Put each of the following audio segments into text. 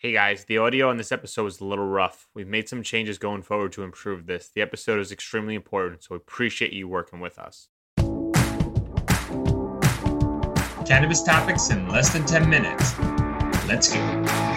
Hey guys, the audio on this episode is a little rough. We've made some changes going forward to improve this. The episode is extremely important, so we appreciate you working with us. Cannabis topics in less than 10 minutes. Let's go.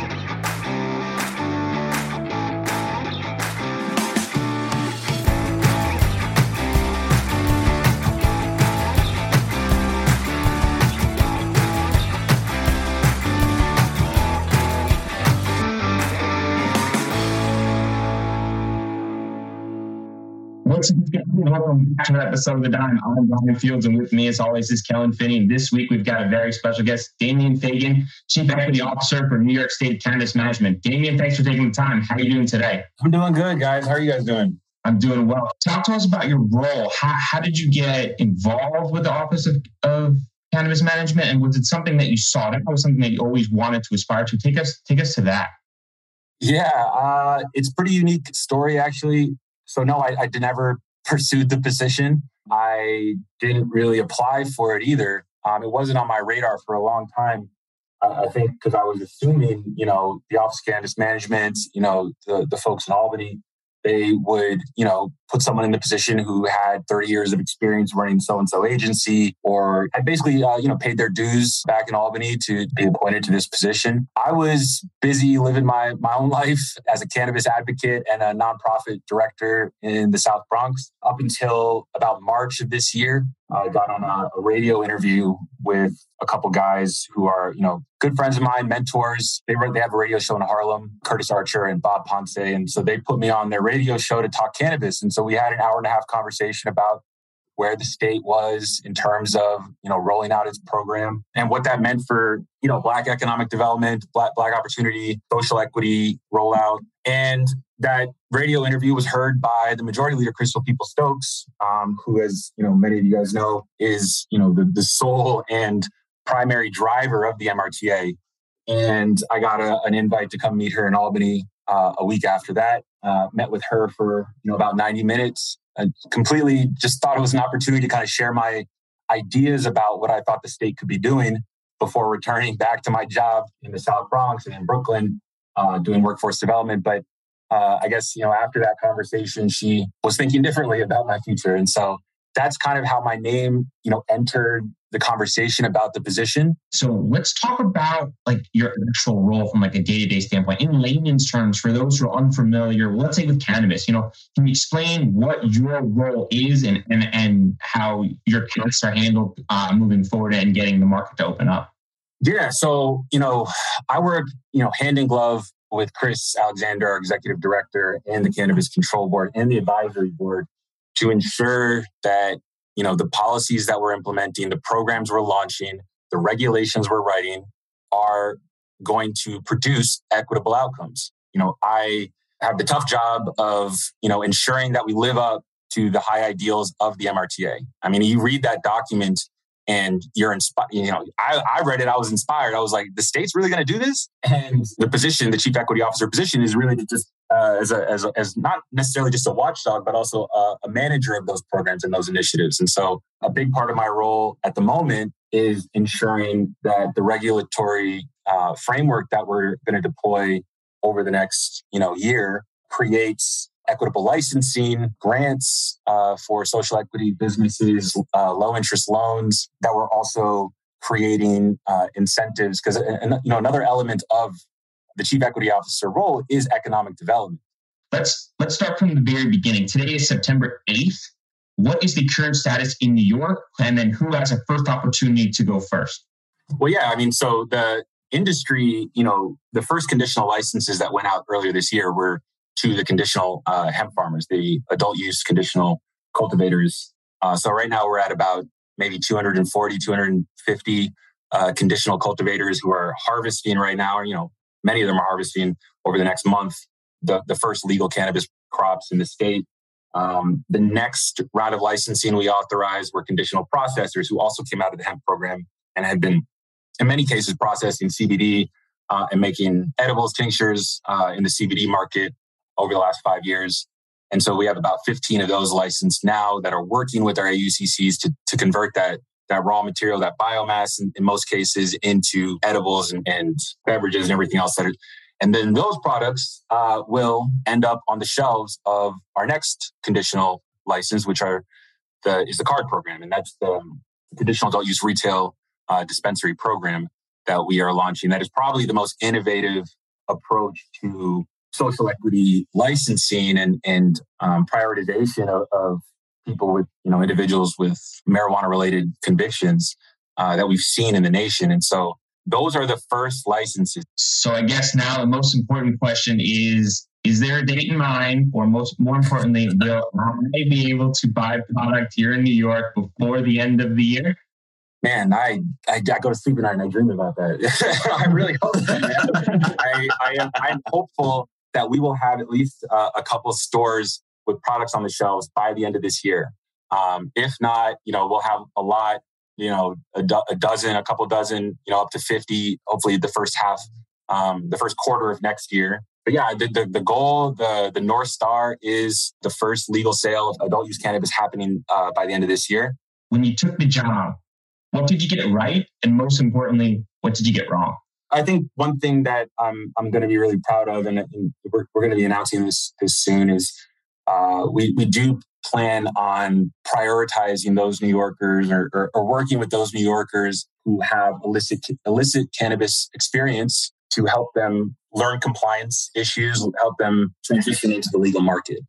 Welcome back to another episode of The Dime. I'm Bryan Fields, and with me, as always, is Kellan Finney. And this week, we've got a very special guest, Damian Fagon, Chief Equity Officer for New York State Cannabis Management. Damian, thanks for taking the time. How are you doing today? I'm doing good, guys. How are you guys doing? I'm doing well. Talk to us about your role. How, how did you get involved with the Office of, of Cannabis Management, and was it something that you sought out? Was something that you always wanted to aspire to? Take us, take us to that. Yeah, uh, it's a pretty unique story, actually. So, no, I, I never pursued the position. I didn't really apply for it either. Um, it wasn't on my radar for a long time. I think because I was assuming, you know, the Office of Cannabis Management, you know, the, the folks in Albany, they would, you know, put someone in the position who had 30 years of experience running so and so agency or had basically, uh, you know, paid their dues back in Albany to be appointed to this position. I was busy living my, my own life as a cannabis advocate and a nonprofit director in the South Bronx up until about March of this year. I got on a, a radio interview with a couple guys who are, you know, good friends of mine, mentors. They were, they have a radio show in Harlem, Curtis Archer and Bob Ponce. And so they put me on their radio show to talk cannabis. And so we had an hour and a half conversation about where the state was in terms of you know rolling out its program and what that meant for you know black economic development black black opportunity social equity rollout. And that radio interview was heard by the majority leader Crystal Peoples-Stokes um, who as you know many of you guys know is you know the, the sole and primary driver of the mrta and i got a, an invite to come meet her in albany uh, a week after that uh, met with her for you know about 90 minutes I completely just thought it was an opportunity to kind of share my ideas about what I thought the state could be doing before returning back to my job in the South Bronx and in Brooklyn uh, doing workforce development. But uh, I guess, you know, after that conversation, she was thinking differently about my future. And so that's kind of how my name, you know, entered the conversation about the position. So let's talk about like your actual role from like a day-to-day standpoint in layman's terms for those who are unfamiliar. Let's say with cannabis, you know, can you explain what your role is and and, and how your tasks are handled uh, moving forward and getting the market to open up? Yeah, so you know, I work you know hand in glove with Chris Alexander, our executive director, and the Cannabis Control Board and the advisory board to ensure that you know the policies that we're implementing the programs we're launching the regulations we're writing are going to produce equitable outcomes. You know i have the tough job of you know ensuring that we live up to the high ideals of the mrta i mean you read that document and you're inspired you know I, I read it i was inspired i was like the state's really going to do this and the position the chief equity officer position is really just uh, as, a, as, a, as not necessarily just a watchdog, but also a, a, manager of those programs and those initiatives. And so, a big part of my role at the moment is ensuring that the regulatory uh, framework that we're going to deploy over the next you know year creates equitable licensing, grants uh, for social equity businesses, uh, low interest loans. That we're also creating uh, incentives because you know another element of the chief equity officer role is economic development. Let's let's start from the very beginning. Today is September 8th. What is the current status in New York? And then who has a first opportunity to go first? Well, yeah, I mean, so the industry, you know, the first conditional licenses that went out earlier this year were to the conditional uh, hemp farmers, the adult use conditional cultivators. Uh, so right now we're at about maybe 240, 250 uh, conditional cultivators who are harvesting right now, or you know, many of them are harvesting over the next month the, the first legal cannabis crops in the state. Um, the next round of licensing we authorized were conditional processors who also came out of the hemp program and had been, in many cases, processing CBD uh, and making edibles, tinctures uh, in the CBD market over the last five years. And so we have about 15 of those licensed now that are working with our AUCCs to, to convert that that raw material, that biomass in, in most cases into edibles and, and, beverages and everything else that are, And then those products uh, will end up on the shelves of our next conditional license, which are the is the card program, and that's the conditional adult use retail uh, dispensary program that we are launching. That is probably the most innovative approach to social equity licensing and and um, prioritization of, of, people with you know individuals with marijuana related convictions uh, that we've seen in the nation. And so those are the first licenses. So I guess now the most important question is is there a date in mind, or most more importantly, will I be able to buy product here in New York before the end of the year? Man, I I, I go to sleep at night and I dream about that. I really hope that. I, I am I'm hopeful that we will have at least uh, a couple stores with products on the shelves by the end of this year. Um, if not, you know, we'll have a lot. You know, a, do- a dozen, a couple dozen, you know, up to fifty. Hopefully, the first half, um, the first quarter of next year but yeah, the, the, the, goal, the, the North Star is the first legal sale of adult use cannabis happening uh, by the end of this year. When you took the job, what did you get right? And most importantly, what did you get wrong? I think one thing that I'm, I'm going to be really proud of, and, and we're, we're going to be announcing this, this soon, is uh, we, we do plan on prioritizing those New Yorkers or, or, or working with those New Yorkers who have illicit, illicit cannabis experience to help them learn compliance issues, help them transition into the legal market.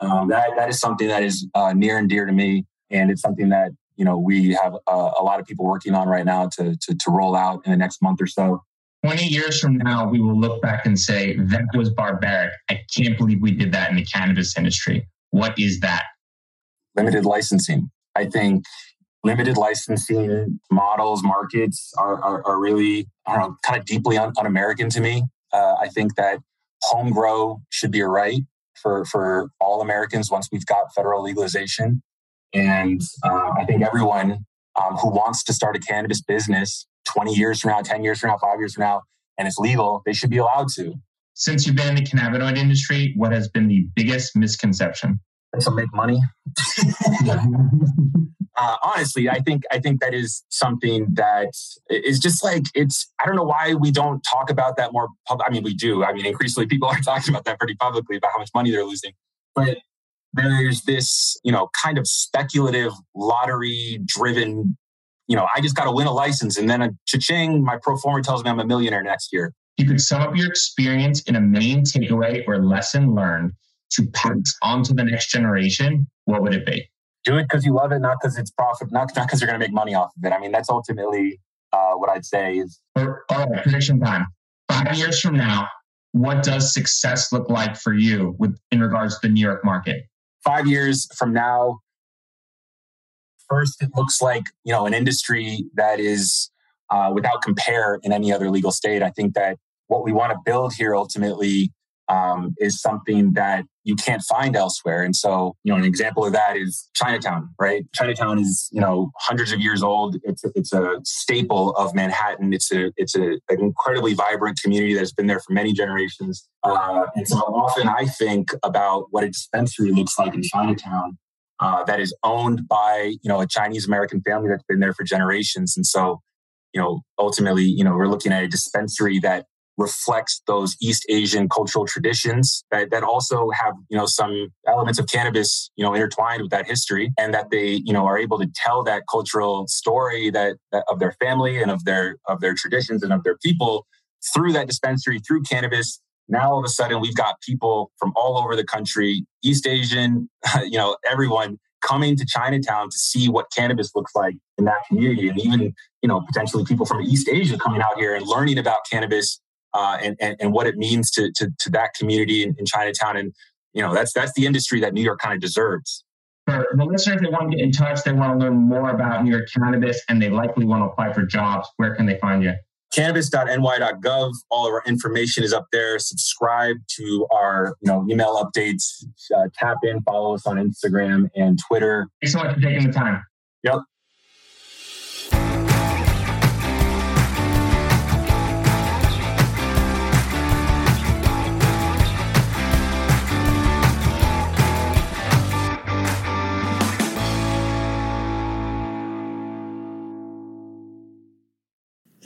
Um, that that is something that is uh, near and dear to me, and it's something that you know we have uh, a lot of people working on right now to, to to roll out in the next month or so. 20 years from now, we will look back and say, that was barbaric. I can't believe we did that in the cannabis industry. What is that? Limited licensing. I think limited licensing models, markets are, are, are really, I don't know, kind of deeply un, un-American to me. Uh, I think that home grow should be a right for, for all Americans once we've got federal legalization. And uh, I think everyone um, who wants to start a cannabis business 20 years from now, 10 years from now, five years from now, and it's legal, they should be allowed to. Since you've been in the cannabinoid industry, what has been the biggest misconception? This will make money. uh, honestly, I think I think that is something that is just like it's. I don't know why we don't talk about that more. Pub- I mean, we do. I mean, increasingly people are talking about that pretty publicly about how much money they're losing. But there's this, you know, kind of speculative lottery driven. You know, I just got to win a license, and then a cha-ching, my pro forma tells me I'm a millionaire next year. You could sum up your experience in a main takeaway or lesson learned to pass on to the next generation. What would it be? do it because you love it, not because it's profit, not not because you're going to make money off of it. I mean, that's ultimately uh, what I'd say is. All right, prediction time. Five years from now, what does success look like for you with in regards to the New York market? Five years from now, first, it looks like you know an industry that is uh, without compare in any other legal state. I think that what we want to build here ultimately um, is something that you can't find elsewhere. And so, you know, an example of that is Chinatown, right? Chinatown is, you know, hundreds of years old. It's a, it's a staple of Manhattan. It's a it's a, an incredibly vibrant community that's been there for many generations. Uh, and so often I think about what a dispensary looks like in Chinatown. Uh, that is owned by you know a Chinese American family that's been there for generations, and so you know ultimately you know we're looking at a dispensary that reflects those East Asian cultural traditions that, that also have, you know, some elements of cannabis, you know, intertwined with that history and that they, you know, are able to tell that cultural story that, that of their family and of their of their traditions and of their people through that dispensary, through cannabis. Now all of a sudden we've got people from all over the country, East Asian, you know, everyone coming to Chinatown to see what cannabis looks like in that community. And even, you know, potentially people from East Asia coming out here and learning about cannabis uh, and, and, and what it means to, to, to that community in, in, Chinatown. And, you know, that's, that's the industry that New York kind of deserves. For the listeners that want to get in touch, they want to learn more about New York cannabis and they likely want to apply for jobs. Where can they find you? Cannabis.ny.gov. All of our information is up there. Subscribe to our you know email updates. Uh, tap in, follow us on Instagram and Twitter. Thanks so much for taking the time. Yep.